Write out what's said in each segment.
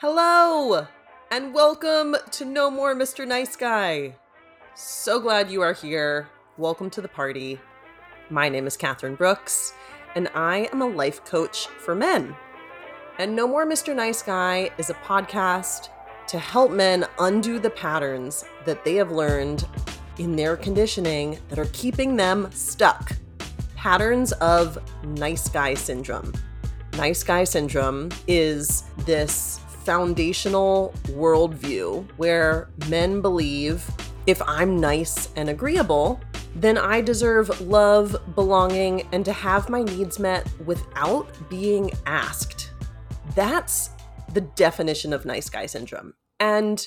Hello, and welcome to No More Mr. Nice Guy. So glad you are here. Welcome to the party. My name is Katherine Brooks, and I am a life coach for men. And No More Mr. Nice Guy is a podcast to help men undo the patterns that they have learned in their conditioning that are keeping them stuck. Patterns of nice guy syndrome. Nice guy syndrome is this foundational worldview where men believe if I'm nice and agreeable, then I deserve love, belonging, and to have my needs met without being asked. That's the definition of nice guy syndrome. And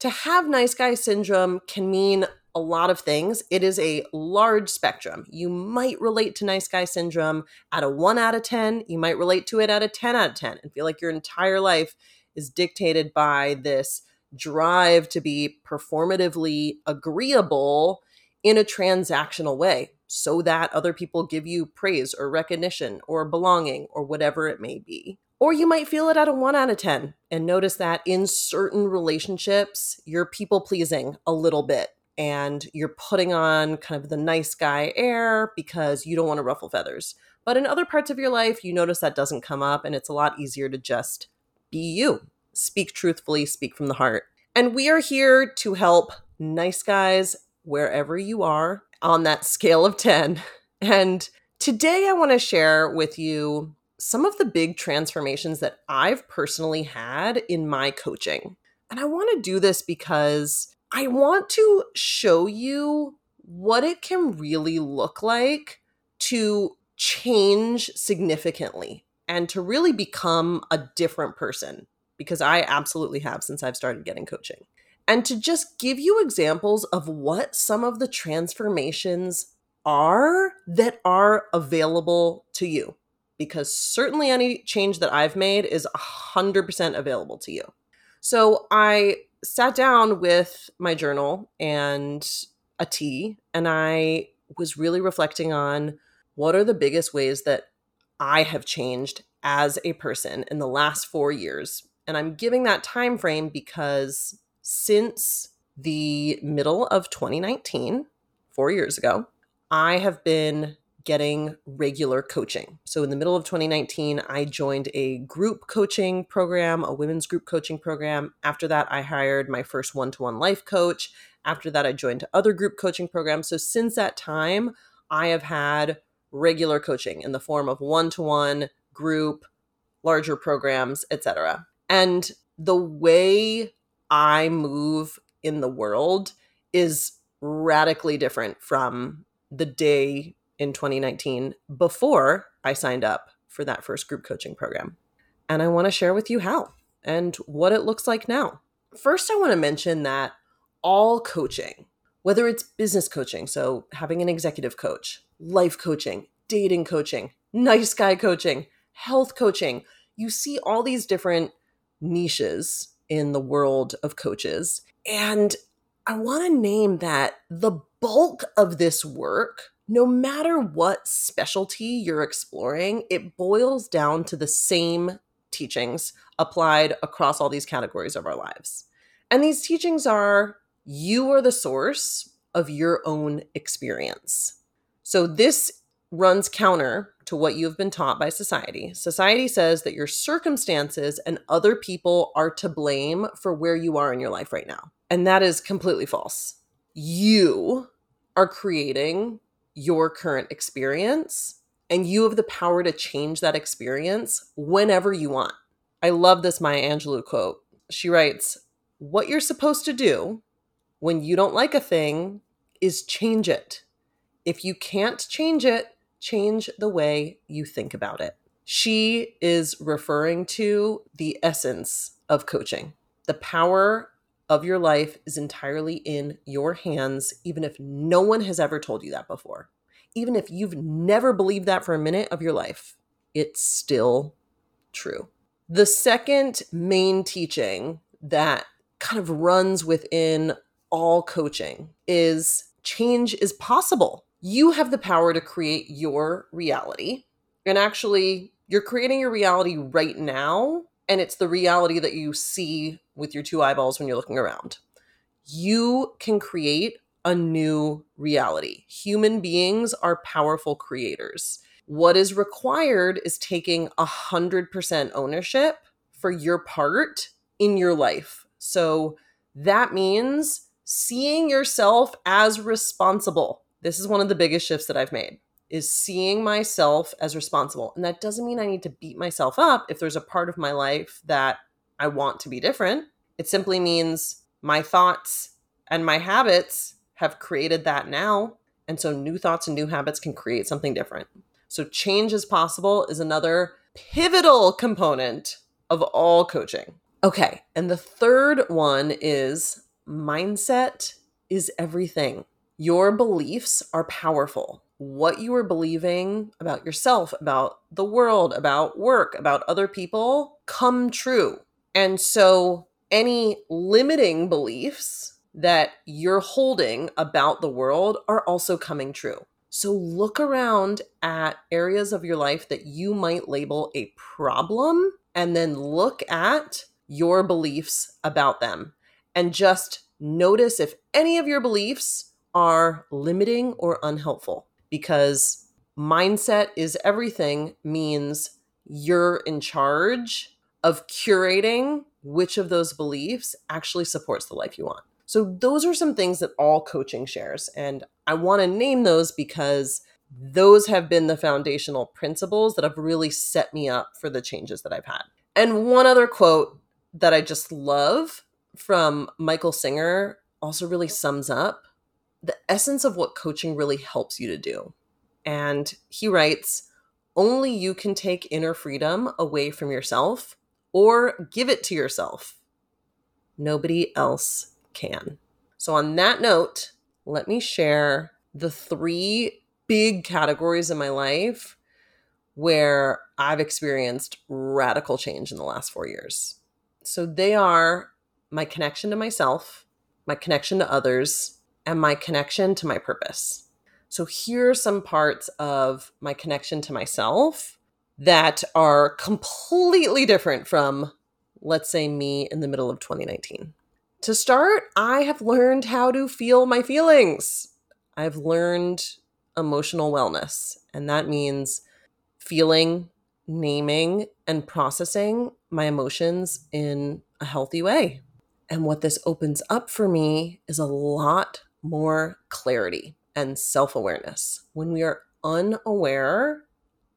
to have nice guy syndrome can mean a lot of things. It is a large spectrum. You might relate to nice guy syndrome at a 1 out of 10. You might relate to it at a 10 out of 10 and feel like your entire life is dictated by this drive to be performatively agreeable in a transactional way so that other people give you praise or recognition or belonging or whatever it may be. Or you might feel it at a 1 out of 10 and notice that in certain relationships, you're people pleasing a little bit and you're putting on kind of the nice guy air because you don't want to ruffle feathers. But in other parts of your life, you notice that doesn't come up and it's a lot easier to just be you. Speak truthfully, speak from the heart. And we are here to help nice guys wherever you are on that scale of 10. And today I want to share with you some of the big transformations that I've personally had in my coaching. And I want to do this because I want to show you what it can really look like to change significantly and to really become a different person because I absolutely have since I've started getting coaching. And to just give you examples of what some of the transformations are that are available to you. Because certainly any change that I've made is 100% available to you. So I sat down with my journal and a tea, and I was really reflecting on what are the biggest ways that I have changed as a person in the last four years and I'm giving that time frame because since the middle of 2019, 4 years ago, I have been getting regular coaching. So in the middle of 2019, I joined a group coaching program, a women's group coaching program. After that, I hired my first one-to-one life coach. After that, I joined other group coaching programs. So since that time, I have had regular coaching in the form of one-to-one, group, larger programs, etc. And the way I move in the world is radically different from the day in 2019 before I signed up for that first group coaching program. And I want to share with you how and what it looks like now. First, I want to mention that all coaching, whether it's business coaching, so having an executive coach, life coaching, dating coaching, nice guy coaching, health coaching, you see all these different niches in the world of coaches. And I want to name that the bulk of this work, no matter what specialty you're exploring, it boils down to the same teachings applied across all these categories of our lives. And these teachings are you are the source of your own experience. So this runs counter to what you've been taught by society. Society says that your circumstances and other people are to blame for where you are in your life right now. And that is completely false. You are creating your current experience and you have the power to change that experience whenever you want. I love this Maya Angelou quote. She writes, What you're supposed to do when you don't like a thing is change it. If you can't change it, change the way you think about it. She is referring to the essence of coaching. The power of your life is entirely in your hands, even if no one has ever told you that before. Even if you've never believed that for a minute of your life, it's still true. The second main teaching that kind of runs within all coaching is change is possible you have the power to create your reality. And actually, you're creating your reality right now and it's the reality that you see with your two eyeballs when you're looking around. You can create a new reality. Human beings are powerful creators. What is required is taking 100% ownership for your part in your life. So that means seeing yourself as responsible. This is one of the biggest shifts that I've made is seeing myself as responsible. And that doesn't mean I need to beat myself up if there's a part of my life that I want to be different. It simply means my thoughts and my habits have created that now. And so new thoughts and new habits can create something different. So change is possible is another pivotal component of all coaching. Okay. And the third one is mindset is everything. Your beliefs are powerful. What you are believing about yourself, about the world, about work, about other people come true. And so any limiting beliefs that you're holding about the world are also coming true. So look around at areas of your life that you might label a problem and then look at your beliefs about them and just notice if any of your beliefs are limiting or unhelpful because mindset is everything means you're in charge of curating which of those beliefs actually supports the life you want. So, those are some things that all coaching shares. And I want to name those because those have been the foundational principles that have really set me up for the changes that I've had. And one other quote that I just love from Michael Singer also really sums up the essence of what coaching really helps you to do. And he writes, only you can take inner freedom away from yourself or give it to yourself. Nobody else can. So, on that note, let me share the three big categories in my life where I've experienced radical change in the last four years. So, they are my connection to myself, my connection to others, and my connection to my purpose. So, here are some parts of my connection to myself that are completely different from, let's say, me in the middle of 2019 to start, I have learned how to feel my feelings. I've learned emotional wellness, and that means feeling, naming, and processing my emotions in a healthy way. And what this opens up for me is a lot more clarity and self awareness. When we are unaware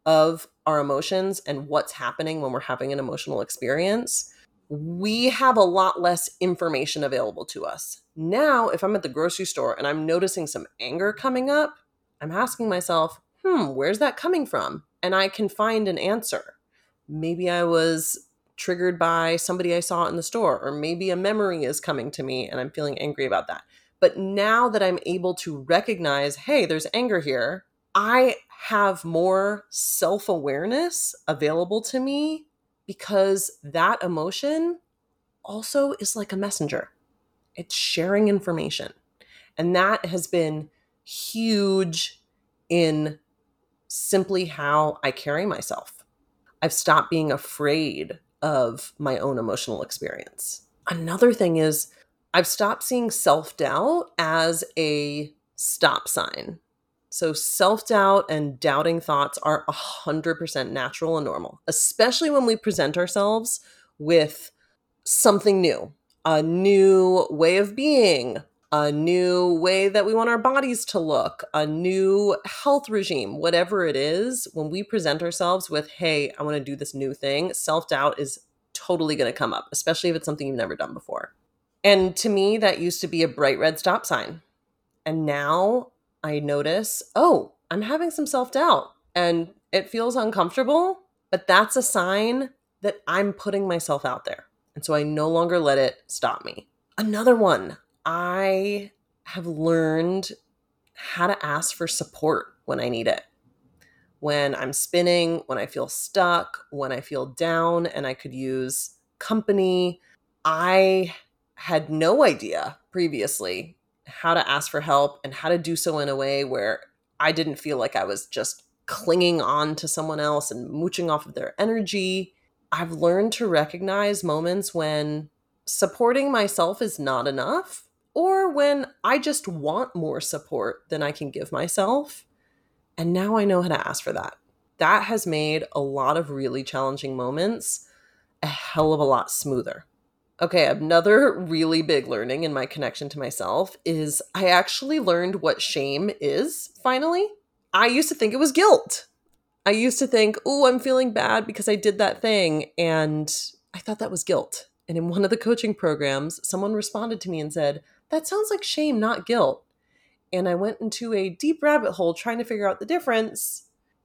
of our emotions and what's happening when we're having an emotional experience, we have a lot less information available to us. Now, if I'm at the grocery store and I'm noticing some anger coming up, I'm asking myself, hmm, where's that coming from? And I can find an answer. Maybe I was triggered by somebody I saw in the store, or maybe a memory is coming to me and I'm feeling angry about that. But now that I'm able to recognize, hey, there's anger here, I have more self awareness available to me because that emotion also is like a messenger. It's sharing information. And that has been huge in simply how I carry myself. I've stopped being afraid of my own emotional experience. Another thing is, I've stopped seeing self doubt as a stop sign. So, self doubt and doubting thoughts are 100% natural and normal, especially when we present ourselves with something new, a new way of being, a new way that we want our bodies to look, a new health regime, whatever it is. When we present ourselves with, hey, I want to do this new thing, self doubt is totally going to come up, especially if it's something you've never done before. And to me, that used to be a bright red stop sign. And now I notice, oh, I'm having some self doubt and it feels uncomfortable, but that's a sign that I'm putting myself out there. And so I no longer let it stop me. Another one, I have learned how to ask for support when I need it. When I'm spinning, when I feel stuck, when I feel down and I could use company. I had no idea previously how to ask for help and how to do so in a way where I didn't feel like I was just clinging on to someone else and mooching off of their energy. I've learned to recognize moments when supporting myself is not enough or when I just want more support than I can give myself. And now I know how to ask for that. That has made a lot of really challenging moments a hell of a lot smoother. Okay, another really big learning in my connection to myself is I actually learned what shame is finally. I used to think it was guilt. I used to think, oh, I'm feeling bad because I did that thing. And I thought that was guilt. And in one of the coaching programs, someone responded to me and said, that sounds like shame, not guilt. And I went into a deep rabbit hole trying to figure out the difference.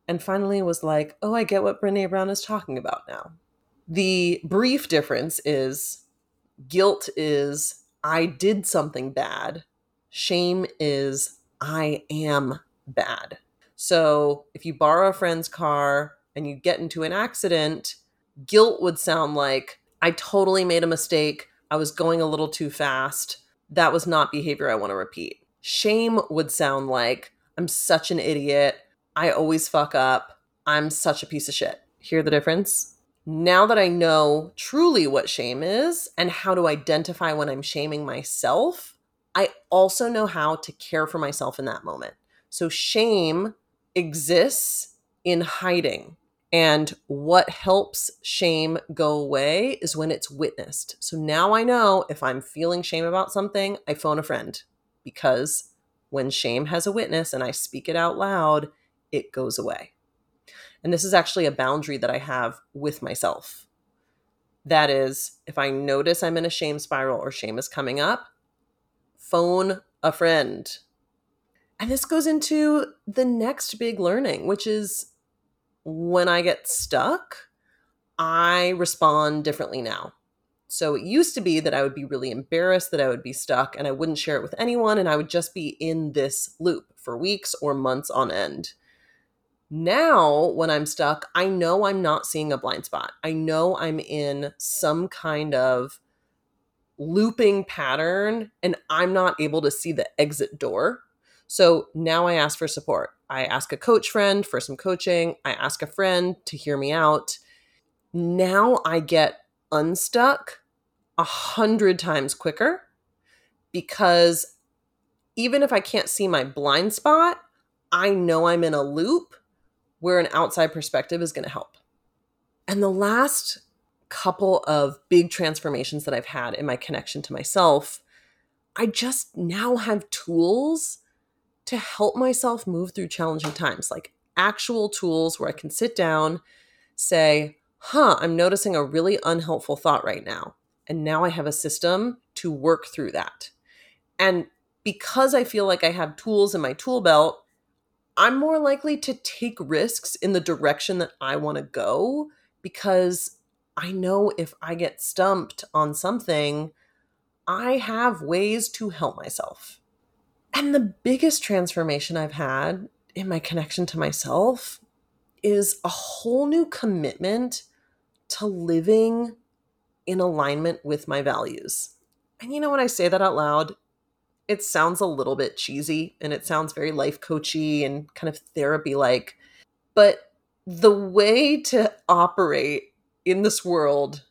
And finally was like, oh, I get what Brene Brown is talking about now. The brief difference is guilt is I did something bad, shame is I am bad. So if you borrow a friend's car and you get into an accident, guilt would sound like I totally made a mistake. I was going a little too fast that was not behavior I want to repeat. Shame would sound like I'm such an idiot. I always fuck up. I'm such a piece of shit. Hear the difference? Now that I know truly what shame is and how to identify when I'm shaming myself, I also know how to care for myself in that moment. So shame exists in hiding. And what helps shame go away is when it's witnessed. So now I know if I'm feeling shame about something, I phone a friend because when shame has a witness and I speak it out loud, it goes away. And this is actually a boundary that I have with myself. That is, if I notice I'm in a shame spiral or shame is coming up, phone a friend. And this goes into the next big learning, which is when I get stuck, I respond differently now. So it used to be that I would be really embarrassed that I would be stuck and I wouldn't share it with anyone and I would just be in this loop for weeks or months on end. Now, when I'm stuck, I know I'm not seeing a blind spot. I know I'm in some kind of looping pattern and I'm not able to see the exit door. So now I ask for support. I ask a coach friend for some coaching. I ask a friend to hear me out. Now I get unstuck a hundred times quicker because even if I can't see my blind spot, I know I'm in a loop where an outside perspective is going to help. And the last couple of big transformations that I've had in my connection to myself, I just now have tools to help myself move through challenging times, like actual tools where I can sit down, say, huh, I'm noticing a really unhelpful thought right now. And now I have a system to work through that. And because I feel like I have tools in my tool belt, I'm more likely to take risks in the direction that I want to go because I know if I get stumped on something, I have ways to help myself. And the biggest transformation I've had in my connection to myself is a whole new commitment to living in alignment with my values. And you know, when I say that out loud, it sounds a little bit cheesy and it sounds very life coachy and kind of therapy like. But the way to operate in this world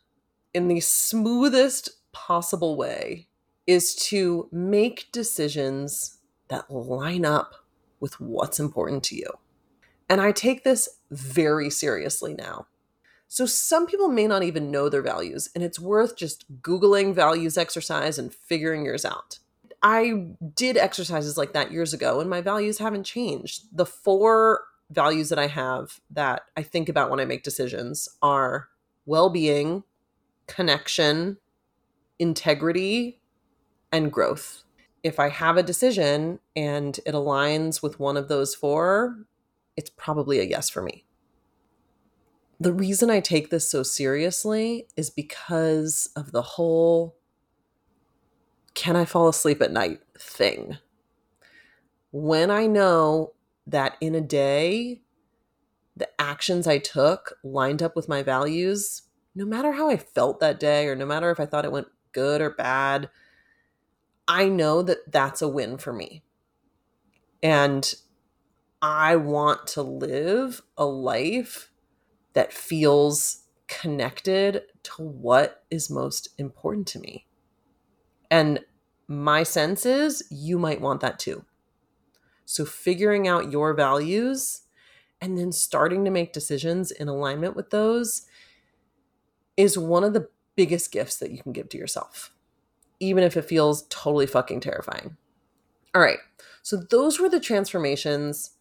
in the smoothest possible way is to make decisions that line up with what's important to you. And I take this very seriously now. So some people may not even know their values, and it's worth just Googling values exercise and figuring yours out. I did exercises like that years ago, and my values haven't changed. The four values that I have that I think about when I make decisions are well being, connection, integrity, and growth. If I have a decision and it aligns with one of those four, it's probably a yes for me. The reason I take this so seriously is because of the whole can I fall asleep at night thing. When I know that in a day, the actions I took lined up with my values, no matter how I felt that day, or no matter if I thought it went good or bad, I know that that's a win for me. And I want to live a life that feels connected to what is most important to me. And my sense is you might want that too. So, figuring out your values and then starting to make decisions in alignment with those is one of the biggest gifts that you can give to yourself, even if it feels totally fucking terrifying. All right. So, those were the transformations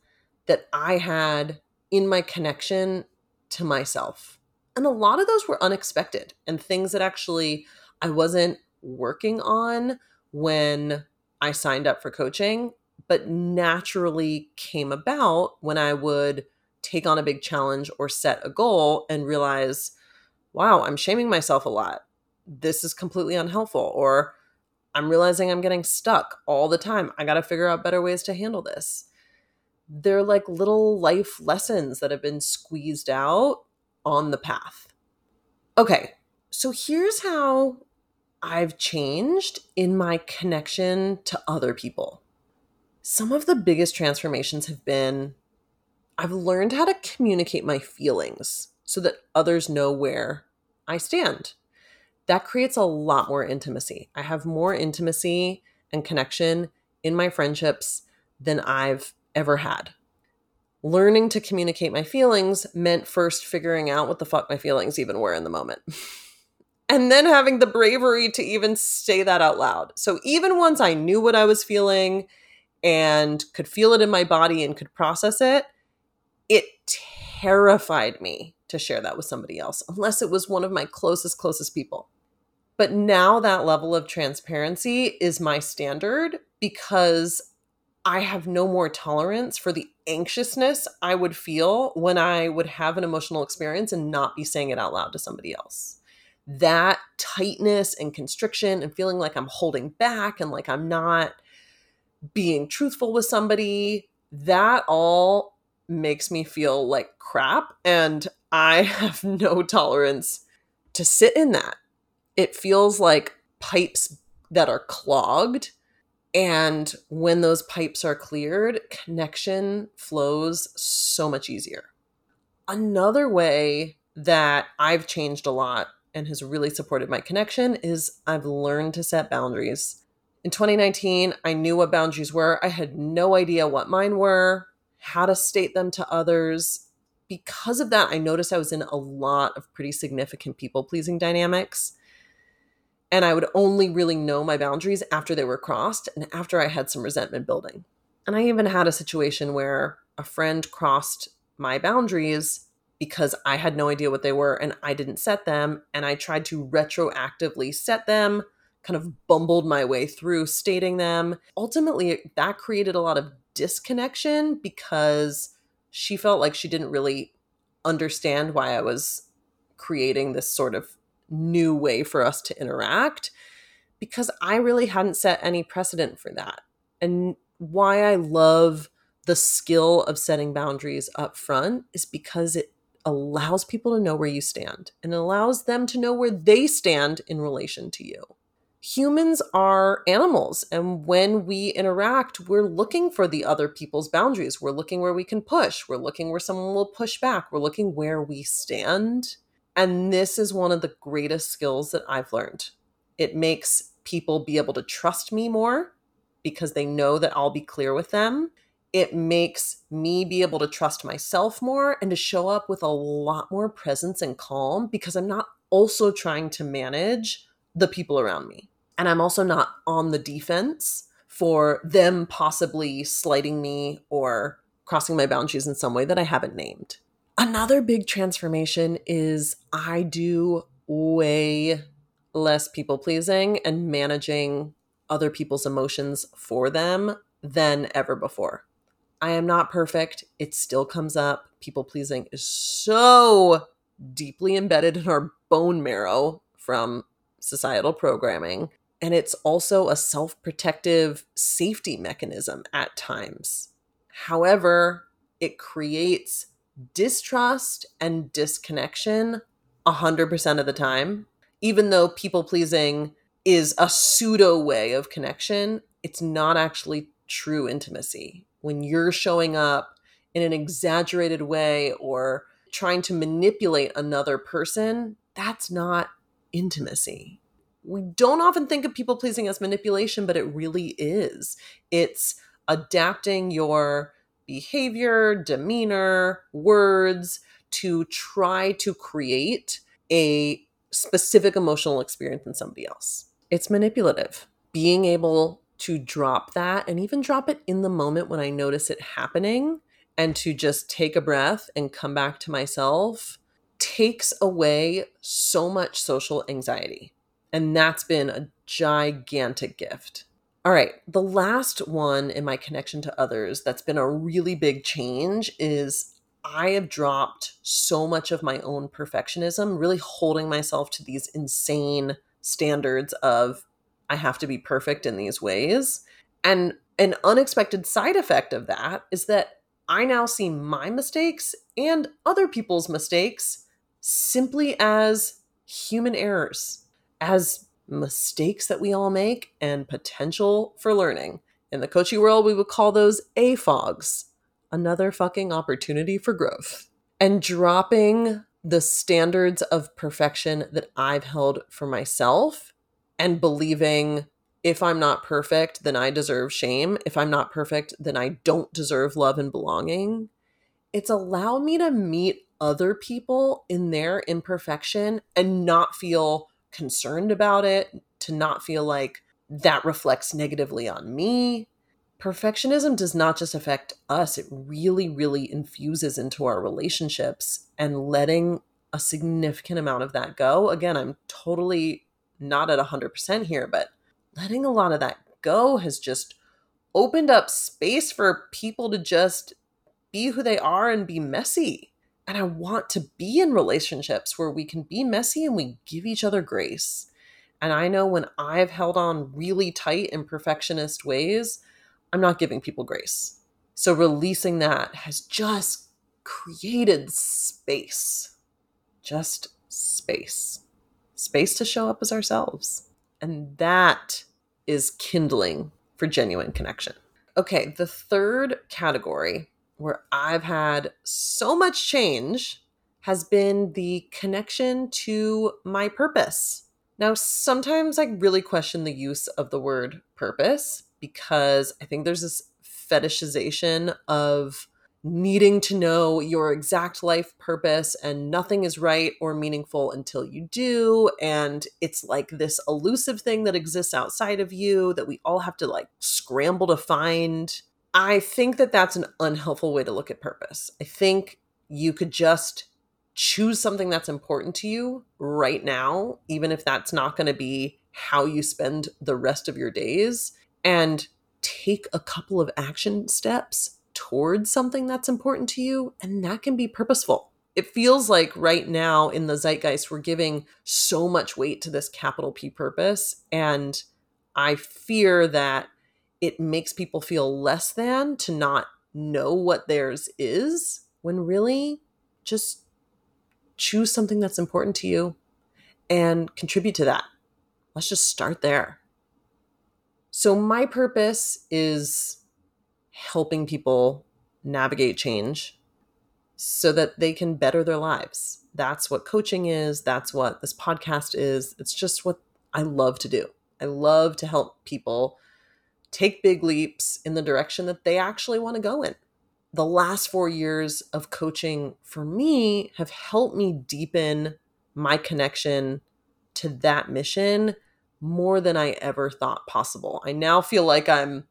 that I had in my connection to myself. And a lot of those were unexpected and things that actually I wasn't working on when I signed up for coaching, but naturally came about when I would take on a big challenge or set a goal and realize, wow, I'm shaming myself a lot. This is completely unhelpful. Or I'm realizing I'm getting stuck all the time. I got to figure out better ways to handle this. They're like little life lessons that have been squeezed out on the path. Okay, so here's how I've changed in my connection to other people. Some of the biggest transformations have been I've learned how to communicate my feelings so that others know where I stand. That creates a lot more intimacy. I have more intimacy and connection in my friendships than I've ever had learning to communicate my feelings meant first figuring out what the fuck my feelings even were in the moment. and then having the bravery to even say that out loud. So even once I knew what I was feeling and could feel it in my body and could process it, it terrified me to share that with somebody else, unless it was one of my closest, closest people. But now that level of transparency is my standard because I have no more tolerance for the anxiousness I would feel when I would have an emotional experience and not be saying it out loud to somebody else. That tightness and constriction and feeling like I'm holding back and like I'm not being truthful with somebody, that all makes me feel like crap. And I have no tolerance to sit in that. It feels like pipes that are clogged and when those pipes are cleared, connection flows so much easier. Another way that I've changed a lot and has really supported my connection is I've learned to set boundaries. In 2019, I knew what boundaries were. I had no idea what mine were, how to state them to others. Because of that, I noticed I was in a lot of pretty significant people pleasing dynamics and I would only really know my boundaries after they were crossed and after I had some resentment building. And I even had a situation where a friend crossed my boundaries because I had no idea what they were and I didn't set them. And I tried to retroactively set them, kind of bumbled my way through stating them. Ultimately, that created a lot of disconnection because she felt like she didn't really understand why I was creating this sort of new way for us to interact because I really hadn't set any precedent for that. And why I love the skill of setting boundaries up front is because it allows people to know where you stand and allows them to know where they stand in relation to you. Humans are animals, and when we interact, we're looking for the other people's boundaries. We're looking where we can push, we're looking where someone will push back, we're looking where we stand and this is one of the greatest skills that I've learned. It makes people be able to trust me more because they know that I'll be clear with them. It makes me be able to trust myself more and to show up with a lot more presence and calm because I'm not also trying to manage the people around me. And I'm also not on the defense for them possibly slighting me or crossing my boundaries in some way that I haven't named. Another big transformation is I do way less people pleasing and managing other people's emotions for them than ever before. I am not perfect. It still comes up. People pleasing is so deeply embedded in our bone marrow from societal programming. And it's also a self protective safety mechanism at times. However, it creates distrust and disconnection 100% of the time. Even though people pleasing is a pseudo way of connection, it's not actually true intimacy. When you're showing up in an exaggerated way or trying to manipulate another person, that's not intimacy. We don't often think of people pleasing as manipulation, but it really is. It's adapting your behavior, demeanor, words to try to create a specific emotional experience in somebody else. It's manipulative. Being able to drop that and even drop it in the moment when I notice it happening and to just take a breath and come back to myself takes away so much social anxiety. And that's been a gigantic gift. All right, the last one in my connection to others that's been a really big change is I have dropped so much of my own perfectionism, really holding myself to these insane standards of I have to be perfect in these ways. And an unexpected side effect of that is that I now see my mistakes and other people's mistakes simply as human errors, as mistakes that we all make and potential for learning. In the coaching world, we would call those AFOGs, another fucking opportunity for growth. And dropping the standards of perfection that I've held for myself and believing if I'm not perfect, then I deserve shame. If I'm not perfect, then I don't deserve love and belonging. It's allow me to meet other people in their imperfection and not feel concerned about it, to not feel like that reflects negatively on me, perfectionism does not just affect us, it really, really infuses into our relationships and letting a significant amount of that go. Again, I'm totally not at 100% here, but letting a lot of that go has just opened up space for people to just be who they are and be messy. And I want to be in relationships where we can be messy and we give each other grace. And I know when I've held on really tight in perfectionist ways, I'm not giving people grace. So releasing that has just created space. Just space. Space to show up as ourselves. And that is kindling for genuine connection. Okay, the third category where I've had so much change has been the connection to my purpose. Now, sometimes I really question the use of the word purpose because I think there's this fetishization of needing to know your exact life purpose and nothing is right or meaningful until you do. And it's like this elusive thing that exists outside of you that we all have to like scramble to find. I think that that's an unhelpful way to look at purpose. I think you could just choose something that's important to you right now even if that's not going to be how you spend the rest of your days and take a couple of action steps towards something that's important to you, and that can be purposeful. It feels like right now in the zeitgeist, we're giving so much weight to this capital P purpose. And I fear that it makes people feel less than to not know what theirs is, when really just choose something that's important to you and contribute to that. Let's just start there. So, my purpose is helping people navigate change so that they can better their lives. That's what coaching is. That's what this podcast is. It's just what I love to do. I love to help people take big leaps in the direction that they actually want to go in. The last four years of coaching for me have helped me deepen my connection to that mission more than I ever thought possible. I now feel like I'm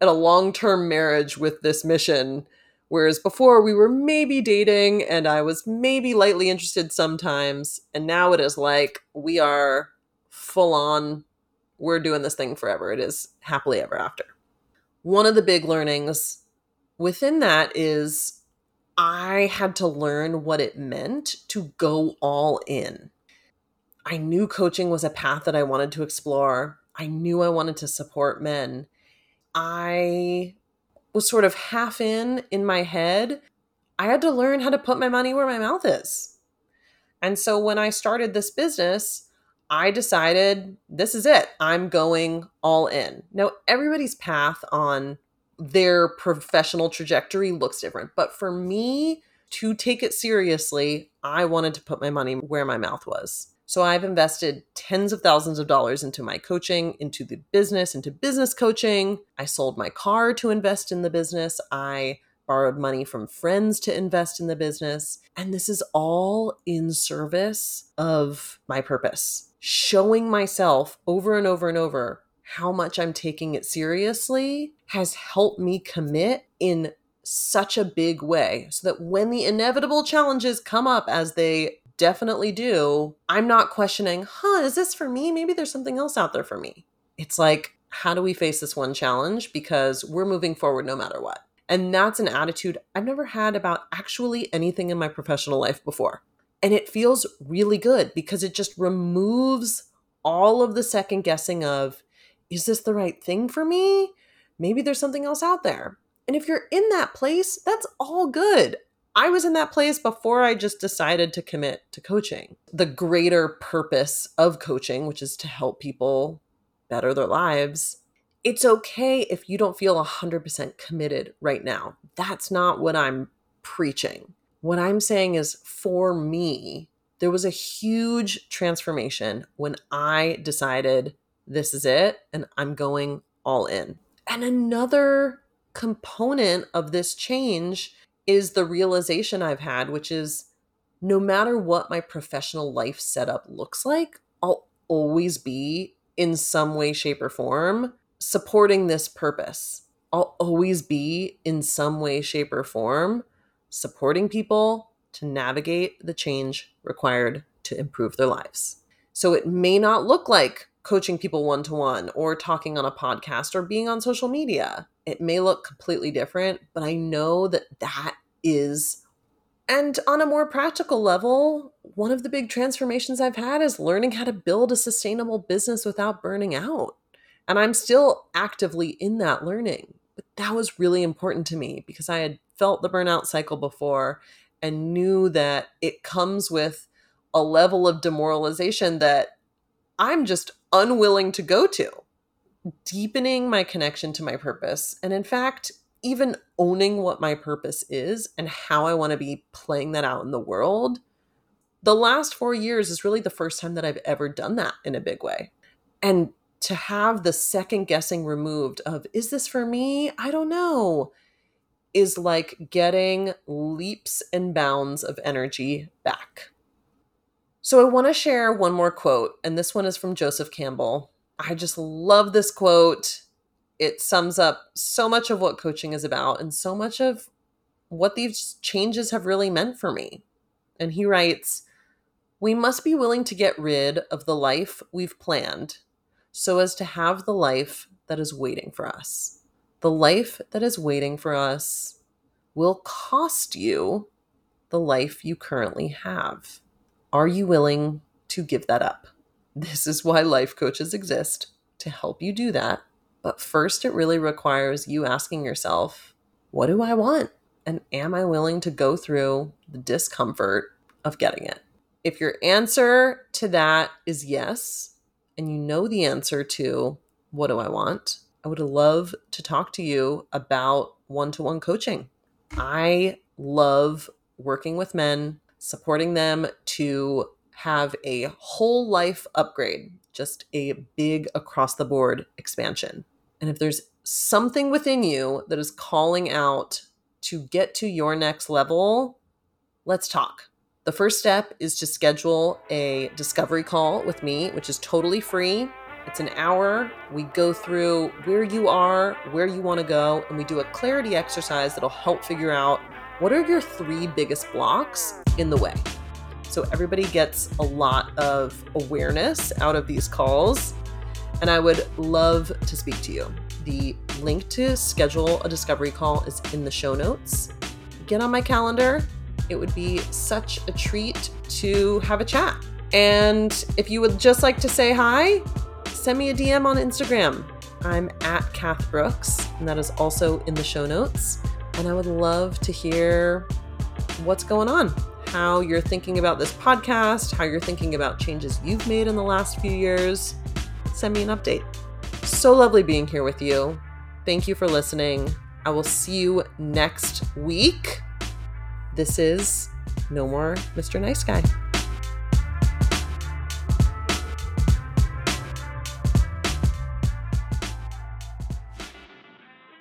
at a long term marriage with this mission. Whereas before we were maybe dating and I was maybe lightly interested sometimes. And now it is like we are full on, we're doing this thing forever. It is happily ever after. One of the big learnings within that is I had to learn what it meant to go all in. I knew coaching was a path that I wanted to explore. I knew I wanted to support men. I was sort of half in in my head. I had to learn how to put my money where my mouth is. And so when I started this business, I decided this is it. I'm going all in. Now, everybody's path on their professional trajectory looks different. But for me to take it seriously, I wanted to put my money where my mouth was. So I've invested tens of thousands of dollars into my coaching, into the business, into business coaching. I sold my car to invest in the business. I borrowed money from friends to invest in the business. And this is all in service of my purpose, showing myself over and over and over how much I'm taking it seriously has helped me commit in such a big way so that when the inevitable challenges come up as they definitely do, I'm not questioning, huh, is this for me? Maybe there's something else out there for me. It's like, how do we face this one challenge? Because we're moving forward no matter what. And that's an attitude I've never had about actually anything in my professional life before. And it feels really good because it just removes all of the second guessing of, is this the right thing for me? Maybe there's something else out there. And if you're in that place, that's all good. I was in that place before I just decided to commit to coaching. The greater purpose of coaching, which is to help people better their lives, it's okay if you don't feel 100% committed right now. That's not what I'm preaching. What I'm saying is for me, there was a huge transformation when I decided this is it and I'm going all in. And another component of this change is the realization I've had, which is no matter what my professional life setup looks like, I'll always be in some way, shape, or form supporting this purpose. I'll always be in some way, shape, or form supporting people to navigate the change required to improve their lives. So it may not look like coaching people one to one or talking on a podcast or being on social media. It may look completely different, but I know that that is. And on a more practical level, one of the big transformations I've had is learning how to build a sustainable business without burning out. And I'm still actively in that learning. But that was really important to me because I had felt the burnout cycle before and knew that it comes with a level of demoralization that I'm just unwilling to go to. Deepening my connection to my purpose, and in fact, even owning what my purpose is and how I want to be playing that out in the world. The last four years is really the first time that I've ever done that in a big way. And to have the second guessing removed of, is this for me? I don't know, is like getting leaps and bounds of energy back. So I want to share one more quote, and this one is from Joseph Campbell. I just love this quote. It sums up so much of what coaching is about and so much of what these changes have really meant for me. And he writes, We must be willing to get rid of the life we've planned so as to have the life that is waiting for us. The life that is waiting for us will cost you the life you currently have. Are you willing to give that up? This is why life coaches exist to help you do that. But first, it really requires you asking yourself, what do I want? And am I willing to go through the discomfort of getting it? If your answer to that is yes, and you know the answer to what do I want, I would love to talk to you about one to one coaching. I love working with men supporting them to have a whole life upgrade, just a big across the board expansion. And if there's something within you that is calling out to get to your next level, let's talk. The first step is to schedule a discovery call with me, which is totally free. It's an hour. We go through where you are, where you want to go, and we do a clarity exercise that'll help figure out what are your three biggest blocks in the way? So everybody gets a lot of awareness out of these calls. And I would love to speak to you. The link to schedule a discovery call is in the show notes. Get on my calendar. It would be such a treat to have a chat. And if you would just like to say hi, send me a DM on Instagram. I'm at Kath Brooks, and that is also in the show notes. And I would love to hear what's going on, how you're thinking about this podcast, how you're thinking about changes you've made in the last few years. Send me an update. So lovely being here with you. Thank you for listening. I will see you next week. This is No More Mr. Nice Guy.